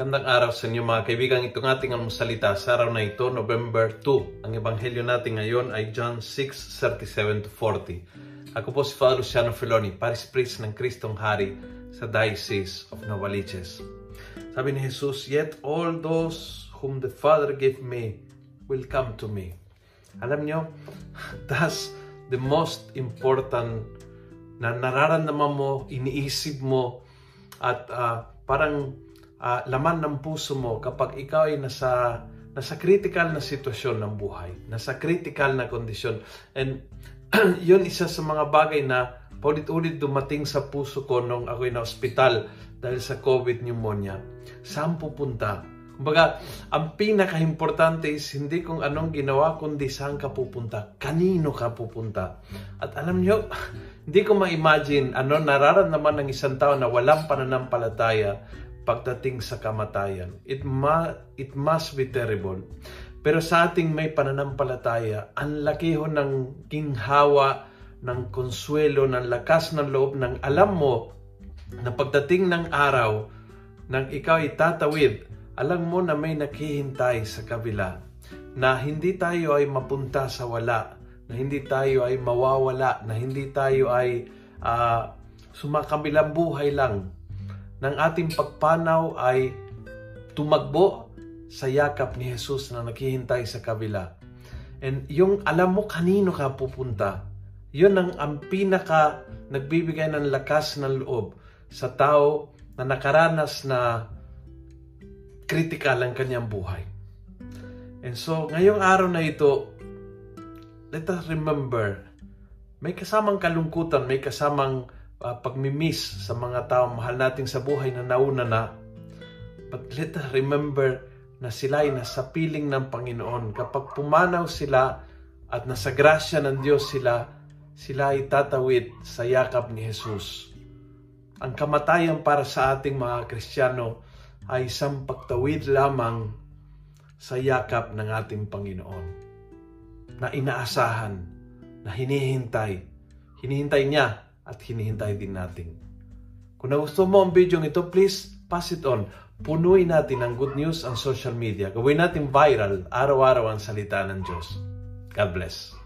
Magandang araw sa inyo mga kaibigan. Itong ating almusalita sa araw na ito, November 2. Ang ebanghelyo natin ngayon ay John 6:37-40. Ako po si Father Luciano Filoni, Paris Priest ng Kristong Hari sa Diocese of Novaliches. Sabi ni Jesus, Yet all those whom the Father gave me will come to me. Alam nyo, that's the most important na nararamdaman mo, iniisip mo, at uh, parang uh, laman ng puso mo kapag ikaw ay nasa nasa critical na sitwasyon ng buhay, nasa critical na kondisyon. And yun isa sa mga bagay na paulit-ulit dumating sa puso ko nung ako'y na ospital dahil sa COVID pneumonia. Saan pupunta? Kumbaga, ang pinaka-importante is hindi kung anong ginawa, kundi saan ka pupunta. Kanino ka pupunta. At alam nyo, hindi ko ma-imagine ano nararamdaman ng isang tao na walang pananampalataya pagdating sa kamatayan. It, ma, it must be terrible. Pero sa ating may pananampalataya, ang laki ho ng ginhawa, ng konsuelo, ng lakas ng loob, ng alam mo na pagdating ng araw, nang ikaw itatawid, alam mo na may naghihintay sa kabila, na hindi tayo ay mapunta sa wala, na hindi tayo ay mawawala, na hindi tayo ay uh, sumakabilang buhay lang, ng ating pagpanaw ay tumagbo sa yakap ni Jesus na naghihintay sa kabila. And yung alam mo kanino ka pupunta, yun ang, ang pinaka nagbibigay ng lakas ng loob sa tao na nakaranas na critical ang kanyang buhay. And so, ngayong araw na ito, let us remember, may kasamang kalungkutan, may kasamang uh, pagmimiss sa mga tao mahal natin sa buhay na nauna na. But let us remember na sila ay nasa piling ng Panginoon. Kapag pumanaw sila at nasa grasya ng Diyos sila, sila ay tatawid sa yakap ni Jesus. Ang kamatayan para sa ating mga Kristiyano ay isang pagtawid lamang sa yakap ng ating Panginoon na inaasahan, na hinihintay. Hinihintay niya at hinihintay din natin. Kung nagustuhan mo ang video ito, please pass it on. Punuin natin ng good news ang social media. Gawin natin viral araw-araw ang salita ng Diyos. God bless.